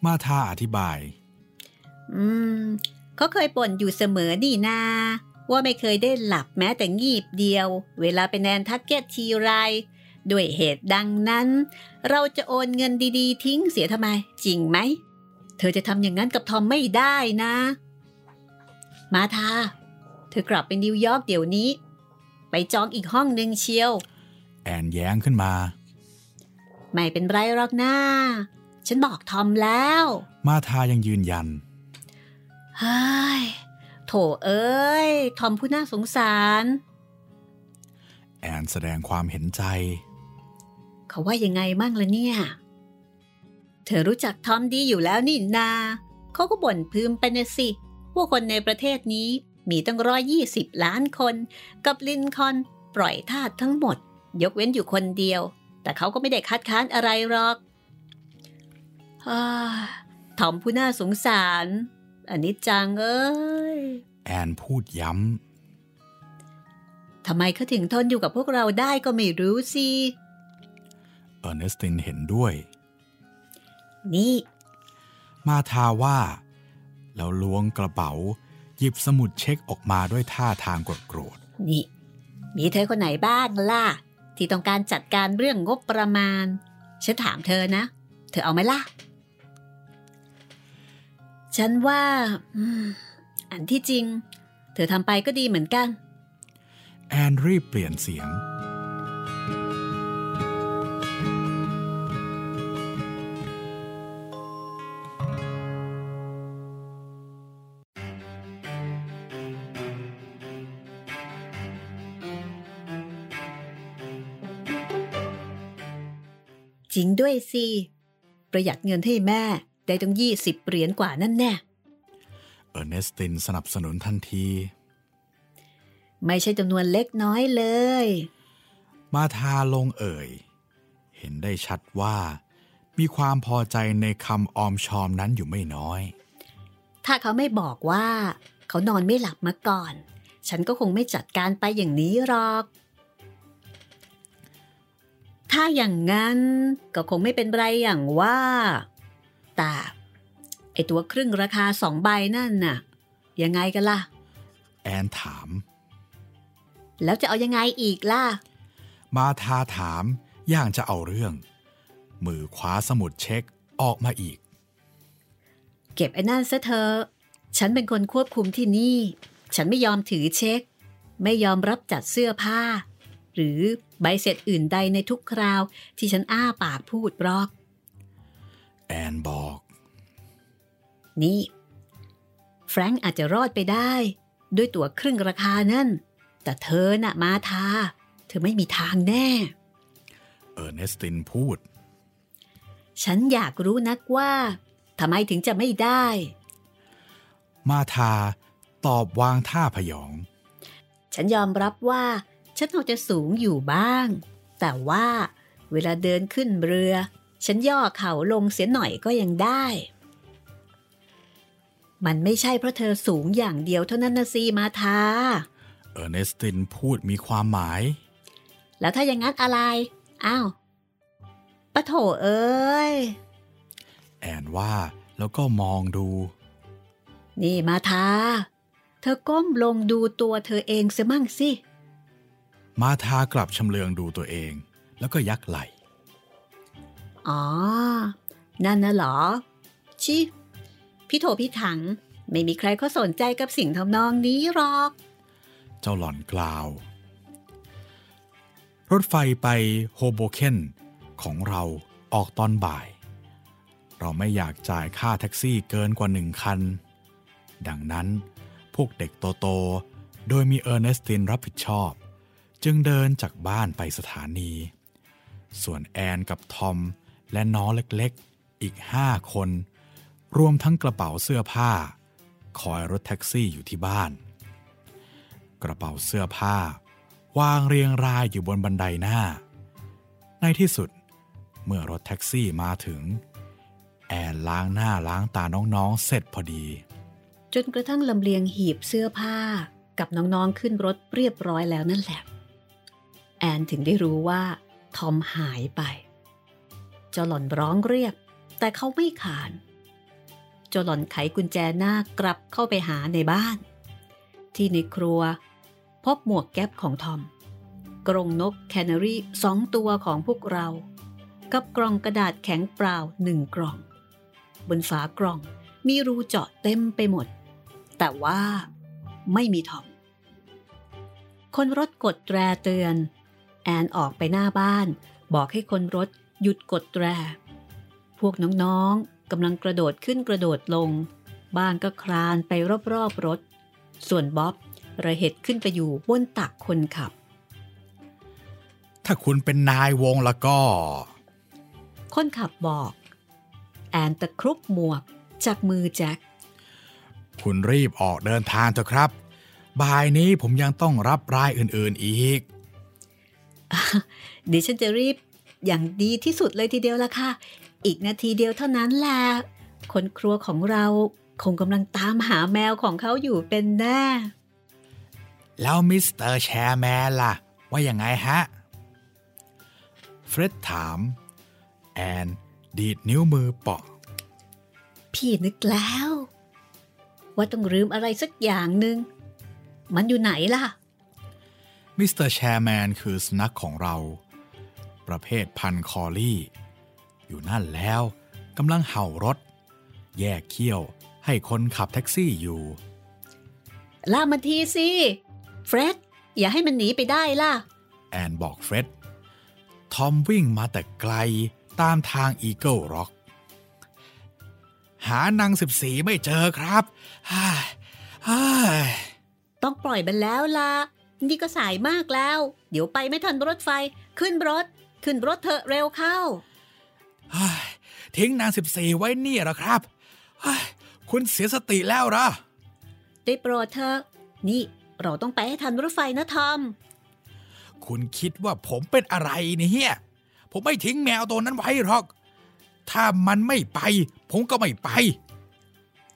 มาทาอธิบาย อืมเขาเคยบ่นอยู่เสมอนี่นา ว่าไม่เคยได้หลับแม้แต่งีบเดียว เวลาเป็นแอนทักเก็ตทีไรด้วยเหตุดังนั้น เราจะโยนเงินดีๆ ทิ้งเสียทำไม จริงไหม เธอจะทำอย่างนั้นกับทอมไม่ได้นะ มาทา เธอกลับไปนิวยอร์กเดี๋ยวนี้ ไปจองอีกห้องหนึ่งเชียว แอนแย้งขึ้นมา ไม่เป็นไรหรอกนะฉันบอกทอมแล้ว มาทายังยืนยัน เฮ้ยโถเอ้ย ทอมผู้น่าสงสาร แอนแสดงความเห็นใจ เขาว่ายังไงมั่งละเนี่ย เธอรู้จักทอมดีอยู่แล้วนี่นา เขาก็บ่นพึมไปนะสิว่าคนในประเทศนี้มีตั้งร้อยยี่สิบล้านคน กับลินคอล์นปล่อยทาสทั้งหมด ยกเว้นอยู่คนเดียว แต่เขาก็ไม่ได้คัดค้านอะไรหรอกอาทอมผู้น่าสงสาร อันนี้จังเอ้ย แอนพูดย้ทำไมเขาถึงทนอยู่กับพวกเราได้ก็ไม่รู้สิำเออร์เนสตินเห็นด้วย นี่ มาทาว่า แล้วล้วงกระเป๋า หยิบสมุดเช็คออกมาด้วยท่าทางโกรธ นี่ มีเธอคนไหนบ้างล่ะ ที่ต้องการจัดการเรื่องงบประมาณ ฉันถามเธอนะ เธอเอาไหมล่ะ ฉันว่าอืมอันที่จริง เธอทำไปก็ดีเหมือนกันๆแอนรีบเปลี่ยนเสียง จริงด้วยสิ ประหยัดเงินให้แม่ ได้ตั้งยี่สิบเหรียญกว่านั่นแน่ เออร์เนสตินสนับสนุนทันที ไม่ใช่จำนวนเล็กน้อยเลย มาทาลงเอ่ย เห็นได้ชัดว่า มีความพอใจในคำออมชอมนั้นอยู่ไม่น้อย ถ้าเขาไม่บอกว่า เขานอนไม่หลับมาก่อน ฉันก็คงไม่จัดการไปอย่างนี้หรอกถ้าอย่างนั้นก็คงไม่เป็นไรอย่างว่า แต่ไอตัวครึ่งราคาสองใบนั่นน่ะ ยังไงกันล่ะ แอนถาม แล้วจะเอายังไงอีกล่ะ มาทาถามอย่างจะเอาเรื่อง มือคว้าสมุดเช็คออกมาอีก เก็บไอ้นั่นซะเธอะฉันเป็นคนควบคุมที่นี่ ฉันไม่ยอมถือเช็ค ไม่ยอมรับจัดเสื้อผ้า หรือใบเสร็จอื่นใดในทุกคราวที่ฉันอ้าปากพูดบรอก แอนบอก นี่ แฟรงค์อาจจะรอดไปได้ ด้วยตั๋วครึ่งราคานั่น แต่เธอน่ะมาทา เธอไม่มีทางแน่ เออร์เนสตินพูด ฉันอยากรู้นักว่าทำไมถึงจะไม่ได้ มาทาตอบวางท่าพยอง ฉันยอมรับว่า ฉันเอาจะสูงอยู่บ้าง แต่ว่าเวลาเดินขึ้นเรือ ฉันย่อเข่าลงเสียหน่อยก็ยังได้ มันไม่ใช่เพราะเธอสูงอย่างเดียวเท่านั้นนะซีมาทา เออร์เนสตินพูดมีความหมาย แล้วถ้าอย่างนั้นอะไร อ้าวปะโถเอ้ย แอนว่าแล้วก็มองดู นี่มาทา เธอก้มลงดูตัวเธอเองเสียมั่งสิ มาทากลับชำเลืองดูตัวเอง แล้วก็ยักไหล อ๋อ นั่นนะหรอ ชิ พี่โถพี่ถัง ไม่มีใครเขาสนใจกับสิ่งทำนองนี้หรอก เจ้าหล่อนกล่าว รถไฟไปโฮโบเคนของเราออกตอนบ่าย เราไม่อยากจ่ายค่าแท็กซี่เกินกว่าหนึ่งคัน ดังนั้นพวกเด็กโตๆโดยมีเออร์เนสตินรับผิดชอบ จึงเดินจากบ้านไปสถานี ส่วนแอนกับทอม และน้องเล็กๆ อีกห้าคน รวมทั้งกระเป๋าเสื้อผ้า คอยรถแท็กซี่อยู่ที่บ้าน กระเป๋าเสื้อผ้า วางเรียงรายอยู่บนบันไดหน้า ในที่สุด เมื่อรถแท็กซี่มาถึง แอนล้างหน้าล้างตาน้องๆ เสร็จพอดี จนกระทั่งลำเลียงหีบเสื้อผ้ากับน้องๆขึ้นรถเรียบร้อยแล้วนั่นแหละ แอนถึงได้รู้ว่า ทอมหายไป จ้าหล่อนร้องเรียก แต่เขาไม่ขานเจ้าหล่อนไขกุญแจหน้ากลับเข้าไปหาในบ้าน ที่ในครัว พบหมวกแก๊ปของทอม กรงนกแคนารีสองตัวของพวกเรา กับกล่องกระดาษแข็งเปล่าหนึ่งกล่อง บนฝากล่องมีรูเจาะเต็มไปหมด แต่ว่าไม่มีทอม คนรถกดแตรเตือน แอนออกไปหน้าบ้าน บอกให้คนรถ หยุดกดแตร พวกน้องๆกำลังกระโดดขึ้นกระโดดลง บ้านก็คลานไปรอบๆรถ ส่วนบ๊อบระเหตุขึ้นไปอยู่บนตักคนขับ ถ้าคุณเป็นนายวงแล้วก็ คนขับบอก แอนตะครุบหมวกจากมือแจ็ค คุณรีบออกเดินทางเถอะครับ บ่ายนี้ผมยังต้องรับรายอื่นๆอีกดิฉันจะรีบ อย่างดีที่สุดเลยทีเดียวละค่ะ อีกนาทีเดียวเท่านั้นแหละคนครัวของเราคงกำลังตามหาแมวของเขาอยู่เป็นแน่ แล้วมิสเตอร์แชร์แมนล่ะ ว่ายังไงฮะ เฟร็ดถาม แอนดีดนิ้วมือเปาะ พี่นึกแล้ว ว่าต้องลืมอะไรสักอย่างหนึ่ง มันอยู่ไหนล่ะ มิสเตอร์แชร์แมนคือสุนัขของเรา ประเภทพันธุ์ collie อยู่นั่นแล้วกำลังเห่ารถ แยกเขี้ยวให้คนขับแท็กซี่อยู่ ล่ามันทีสิเฟร็ดอย่าให้มันหนีไปได้ล่ะ แอนบอกเฟร็ดทอมวิ่งมาแต่ไกลตามทางอีเกิลร็อกหานางสิบสีไม่เจอครับฮ่าฮ่าต้องปล่อยมันแล้วล่ะ นี่ก็สายมากแล้ว เดี๋ยวไปไม่ทันรถไฟ ขึ้นรถ ขึ้นรถเถอะเร็วเข้าฮ่าทิ้งนางสิบสีไว้นี่เหรอครับฮ่าคุณเสียสติแล้วเหรอได้โปรดเถอะ นี่เราต้องไปให้ทันรถไฟนะทอม คุณคิดว่าผมเป็นอะไรเนี่ยผมไม่ทิ้งแมวตัวนั้นไว้หรอก ถ้ามันไม่ไป ผมก็ไม่ไป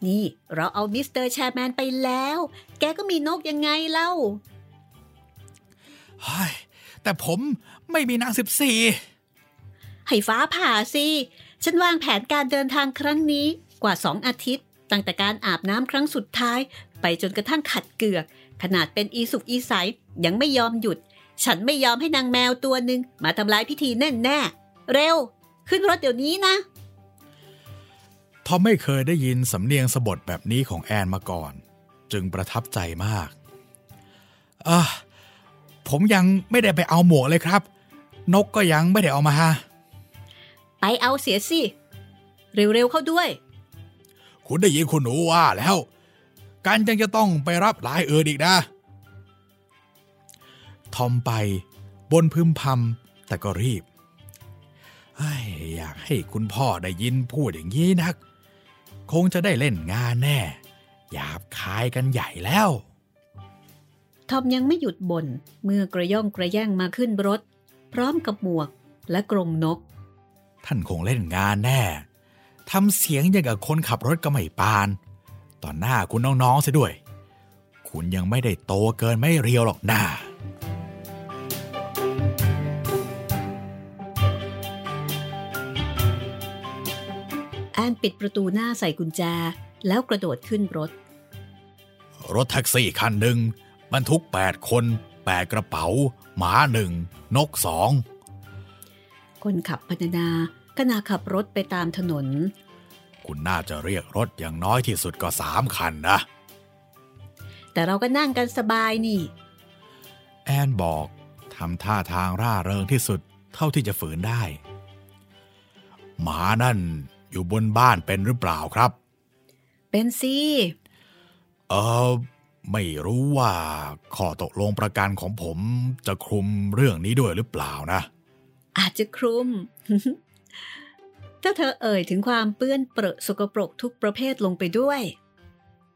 นี่ เราเอามิสเตอร์แชร์แมนไปแล้ว แกก็มีนกยังไงเล่า เฮ้ย แต่ผม ไม่มีนางสิบสี่ให้ฟ้าผ่าสิ ฉันวางแผนการเดินทางครั้งนี้กว่าสองอาทิตย์ ตั้งแต่การอาบน้ำครั้งสุดท้าย ไปจนกระทั่งขัดเกือก ขนาดเป็นอีสุกอีใสยังไม่ยอมหยุด ฉันไม่ยอมให้นางแมวตัวหนึ่งมาทำลายพิธีแน่แน่ๆเร็ว ขึ้นรถเดี๋ยวนี้นะทอมไม่เคยได้ยินสำเนียงสะบดแบบนี้ของแอนมาก่อน จึงประทับใจมากอะผมยังไม่ได้ไปเอาหมวกเลยครับ นกก็ยังไม่ได้เอามาฮะ ไปเอาเสียสิ เร็วๆเข้าด้วย คุณได้ยินคุณหนูว่าแล้ว การยังจะต้องไปรับหลายเอินอีกนะ ทอมไปบนพึมพำแต่ก็รีบเฮ้ยอยากให้คุณพ่อได้ยินพูดอย่างนี้นัก คงจะได้เล่นงานแน่หยาบคายกันใหญ่แล้ว ทอมยังไม่หยุดบ่นเมื่อกระย่องกระแย่งมาขึ้นรถ พร้อมกับหมวกและกรงนก ท่านคงเล่นงานแน่ทำเสียงอย่างกับคนขับรถก็ไม่ปาน ต่อหน้าคุณน้องๆเสียด้วย คุณยังไม่ได้โตเกินไม่เรียวหรอกนะแอนปิดประตูหน้าใส่กุญแจ แล้วกระโดดขึ้นรถ รถแท็กซี่คันหนึ่งบรรทุก 8 คน 8 กระเป๋า หมาหนึ่งนกสองคนขับพรรณนาขณะขับรถไปตามถนน คุณน่าจะเรียกรถอย่างน้อยที่สุดก็สามคันนะ แต่เราก็นั่งกันสบายนี่ แอนบอกทำท่าทางร่าเริงที่สุดเท่าที่จะฝืนได้ หมานั่นอยู่บนบ้านเป็นหรือเปล่าครับ เป็นสิ เออ ไม่รู้ว่าข้อตกลงประกันของผมจะคลุมเรื่องนี้ด้วยหรือเปล่านะ อาจจะคลุม ถ้าเธอเอ่ยถึงความเปื้อนเปรอะสกปรกทุกประเภทลงไปด้วย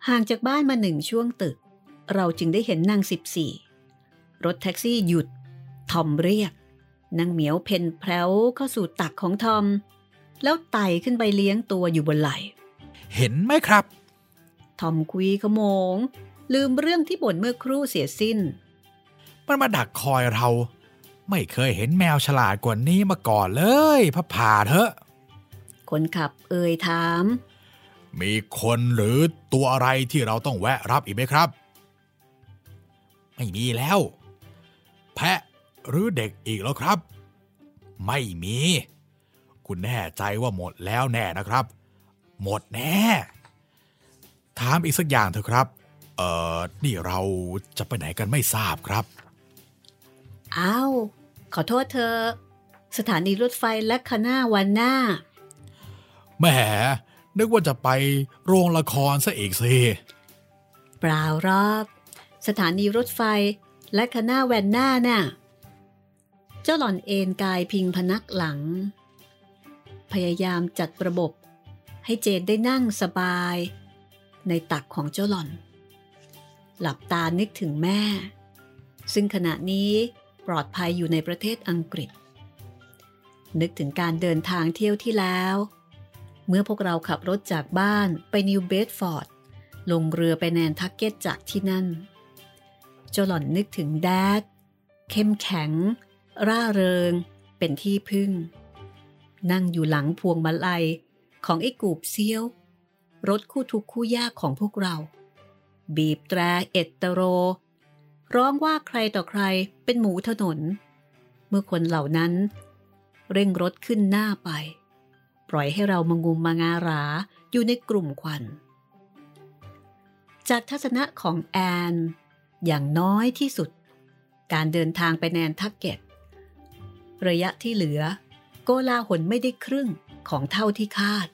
ห่างจากบ้านมาหนึ่งช่วงตึก เราจึงได้เห็นนางสิบสี่รถแท็กซี่หยุด ทอมเรียก นางเหมียวเพนแพรวเข้าสู่ตักของทอม แล้วไต่ขึ้นไปเลี้ยงตัวอยู่บนไหล่เห็นไหมครับ ทอมคุยขโมง ลืมเรื่องที่บ่นเมื่อครู่เสียสิ้น มันมาดักคอยเรา ไม่เคยเห็นแมวฉลาดกว่านี้มาก่อนเลยพระผ่าเถอะ คนขับเอ่ยถาม มีคนหรือตัวอะไรที่เราต้องแวะรับอีกไหมครับ ไม่มีแล้ว แพะหรือเด็กอีกแล้วครับ ไม่มี คุณแน่ใจว่าหมดแล้วแน่นะครับ หมดแน่ ถามอีกสักอย่างเถอะครับ เอ่อ นี่เราจะไปไหนกันไม่ทราบครับ อ้าว ขอโทษเธอ สถานีรถไฟและคณาวันหน้า แหม นึกว่าจะไปโรงละครซะอีกสิเปล่าหรอกสถานีรถไฟและคณะแวนหน้าน่ะ เจ้าหล่อนเอนกายพิงพนักหลัง พยายามจัดระบบให้เจนได้นั่งสบาย ในตักของเจ้าหล่อน หลับตานึกถึงแม่ ซึ่งขณะนี้ปลอดภัยอยู่ในประเทศอังกฤษ นึกถึงการเดินทางเที่ยวที่แล้ว เมื่อพวกเราขับรถจากบ้านไปนิวเบดฟอร์ด ลงเรือไปแนนทักเก็ตจากที่นั่นเจ้าหล่อนนึกถึงแดดเข้มแข็ง ร่าเริง เป็นที่พึ่ง นั่งอยู่หลังพวงมาลัยของไอ้กูบเซียว รถคู่ทุกคู่ยากของพวกเรา บีบแตรเอตตโร ร้องว่าใครต่อใครเป็นหมูถนน เมื่อคนเหล่านั้น เร่งรถขึ้นหน้าไป ปล่อยให้เรามางุมมางาราอยู่ในกลุ่มควัน จากทัศนะของแอน อย่างน้อยที่สุด การเดินทางไปแนนทักเก็ต ระยะที่เหลือ โกลาหลไม่ได้ครึ่งของเท่าที่คาด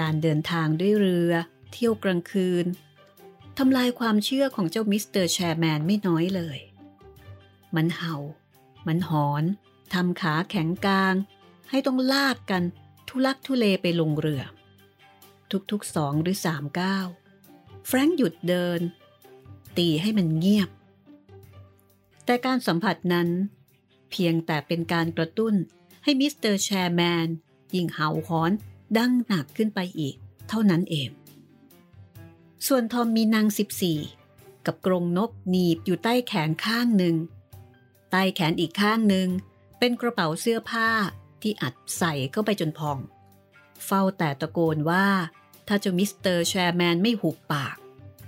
การเดินทางด้วยเรือ เที่ยวกลางคืนทำลายความเชื่อของเจ้ามิสเตอร์แชร์แมนไม่น้อยเลย มันเห่า มันหอนทำขาแข็งกาง ให้ต้องลากกันทุลักทุเลไปลงเรือ ทุกๆสองหรือสามก้าวแฟรงค์หยุดเดิน ตีให้มันเงียบ แต่การสัมผัสนั้น เพียงแต่เป็นการกระตุ้นให้มิสเตอร์แชร์แมนยิ่งเห่าหอนดังหนักขึ้นไปอีก เท่านั้นเอง ส่วนทอมมีนาง14กับกรงนกหนีบอยู่ใต้แขนข้างหนึ่ง ใต้แขนอีกข้างหนึ่ง เป็นกระเป๋าเสื้อผ้าที่อัดใส่เข้าไปจนพอง เฝ้าแต่ตะโกนว่า ถ้าเจ้ามิสเตอร์แชร์แมนไม่หุบปาก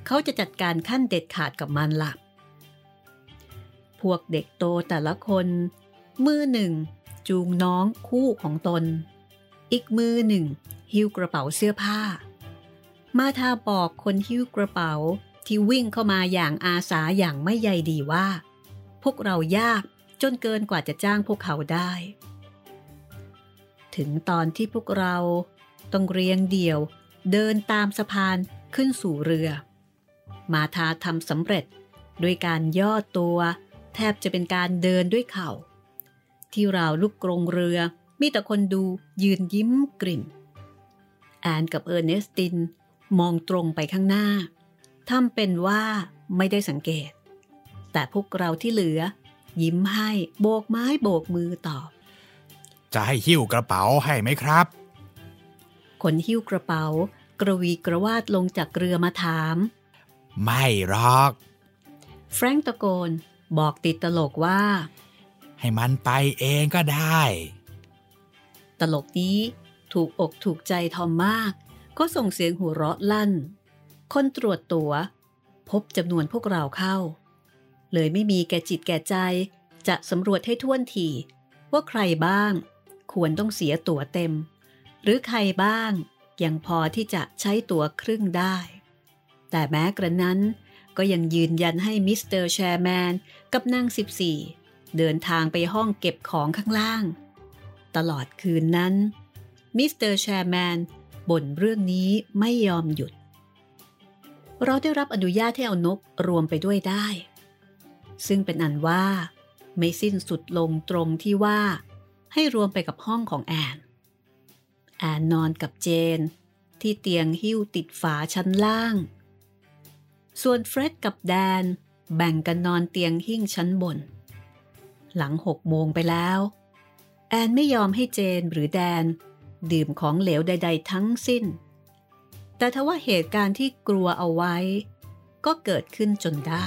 เขาจะจัดการขั้นเด็ดขาดกับมันละพวกเด็กโตแต่ละคน มือหนึ่ง จูงน้องคู่ของตน อีกมือหนึ่งหิ้วกระเป๋าเสื้อผ้า มาทาบอกคนหิ้วกระเป๋าที่วิ่งเข้ามาอย่างอาสาอย่างไม่ใยดีว่า พวกเรายากจนเกินกว่าจะจ้างพวกเขาได้ ถึงตอนที่พวกเราต้องเรียงเดี่ยวเดินตามสะพานขึ้นสู่เรือ มาทาทำสำเร็จด้วยการย่อตัว แทบจะเป็นการเดินด้วยเข่า ที่ราวลูกกรงเรือมีแต่คนดูยืนยิ้มกริ่มแอนกับเออร์เนสติน มองตรงไปข้างหน้าทำเป็นว่าไม่ได้สังเกต แต่พวกเราที่เหลือ ยิ้มให้โบกไม้โบกมือตอบ จะให้หิ้วกระเป๋าให้ไหมครับ คนหิ้วกระเป๋า กระวีกระวาดลงจากเรือมาถาม ไม่หรอก แฟรงก์ตะโกนบอกติดตลกว่า ให้มันไปเองก็ได้ ตลกนี้ถูกอกถูกใจทอมมาก ก็ส่งเสียงหัวเราะลั่น คนตรวจตั๋ว พบจำนวนพวกเราเข้า เลยไม่มีแก่จิตแก่ใจจะสำรวจให้ถ้วนถี่ว่าใครบ้าง ควรต้องเสียตั๋วเต็ม หรือใครบ้างยังพอที่จะใช้ตั๋วครึ่งได้ แต่แม้กระนั้นก็ยังยืนยันให้มิสเตอร์แชร์แมนกับนาง14 เดินทางไปห้องเก็บของข้างล่าง ตลอดคืนนั้นมิสเตอร์แชร์แมน บ่นเรื่องนี้ไม่ยอมหยุด เราได้รับอนุญาตให้เอานกรวมไปด้วยได้ ซึ่งเป็นอันว่า ไม่สิ้นสุดลงตรงที่ว่า ให้รวมไปกับห้องของแอน แอนนอนกับเจน ที่เตียงหิ้งติดฝาชั้นล่าง ส่วนเฟร็ดกับแดนแบ่งกันนอนเตียงหิ้งชั้นบน หลังหกโมงไปแล้ว แอนไม่ยอมให้เจนหรือแดน ดื่มของเหลวใด ๆ ทั้งสิ้น แต่ทว่าเหตุการณ์ที่กลัวเอาไว้ ก็เกิดขึ้นจนได้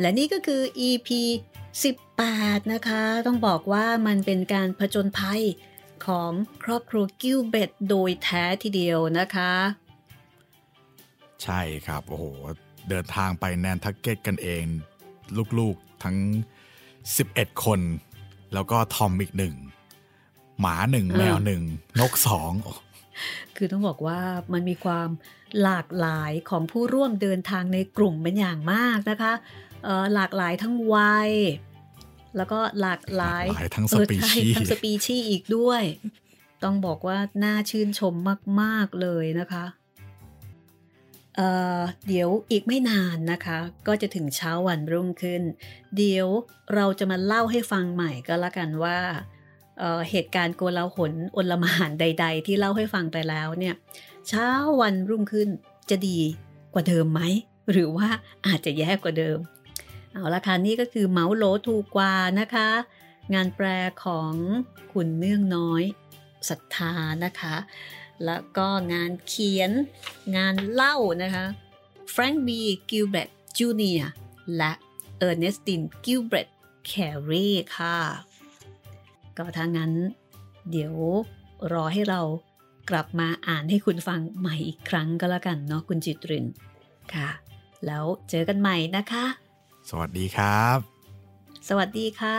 และนี่ก็คือ EP 18 นะคะ ต้องบอกว่ามันเป็นการผจญภัยของครอบครัวกิลเบตโดยแท้ทีเดียวนะคะ ใช่ครับ โอ้โห เดินทางไปแนนทักเก็ตกันเอง ลูกๆทั้ง 11 คน แล้วก็ทอมอีกหนึ่ง หมาหนึ่งเออแมวหนึ่งนกสองคือต้องบอกว่ามันมีความหลากหลายของผู้ร่วมเดินทางในกลุ่มเป็นอย่างมากนะคะเอ่อหลากหลายทั้งวัย แล้วก็หลากหลายหลายทั้งสเออปีใช่ชีทั้งส์สปีชีส์อีกด้วย ต้องบอกว่าน่าชื่นชมมาก ๆ เลยนะคะ เเดี๋ยวอีกไม่นานนะคะ ก็จะถึงเช้าวันรุ่งขึ้น เดี๋ยวเราจะมาเล่าให้ฟังใหม่ก็แล้วกันว่าเเหตุการณ์โกลาหลอนลหมานใด ๆ ที่เล่าให้ฟังไปแล้วเนี่ยเช้าวันรุ่งขึ้นจะดีกว่าเดิมไหม หรือว่าอาจจะแย่กว่าเดิม เอาละค่ะนี่ก็คือเหมาโหลถูกกว่านะคะ งานแปลของคุณเนื่องน้อยศรัทธานะคะ แล้วก็งานเขียน งานเล่านะคะแฟรงค์บีกิลเบตจูเนียและเออร์เนสตินกิลเบตแครีค่ะ ก็ถ้างั้น เดี๋ยวรอให้เรากลับมาอ่านให้คุณฟังใหม่อีกครั้งก็แล้วกันเนาะคุณจิตรินค่ะ แล้วเจอกันใหม่นะคะ สวัสดีครับ สวัสดีค่ะ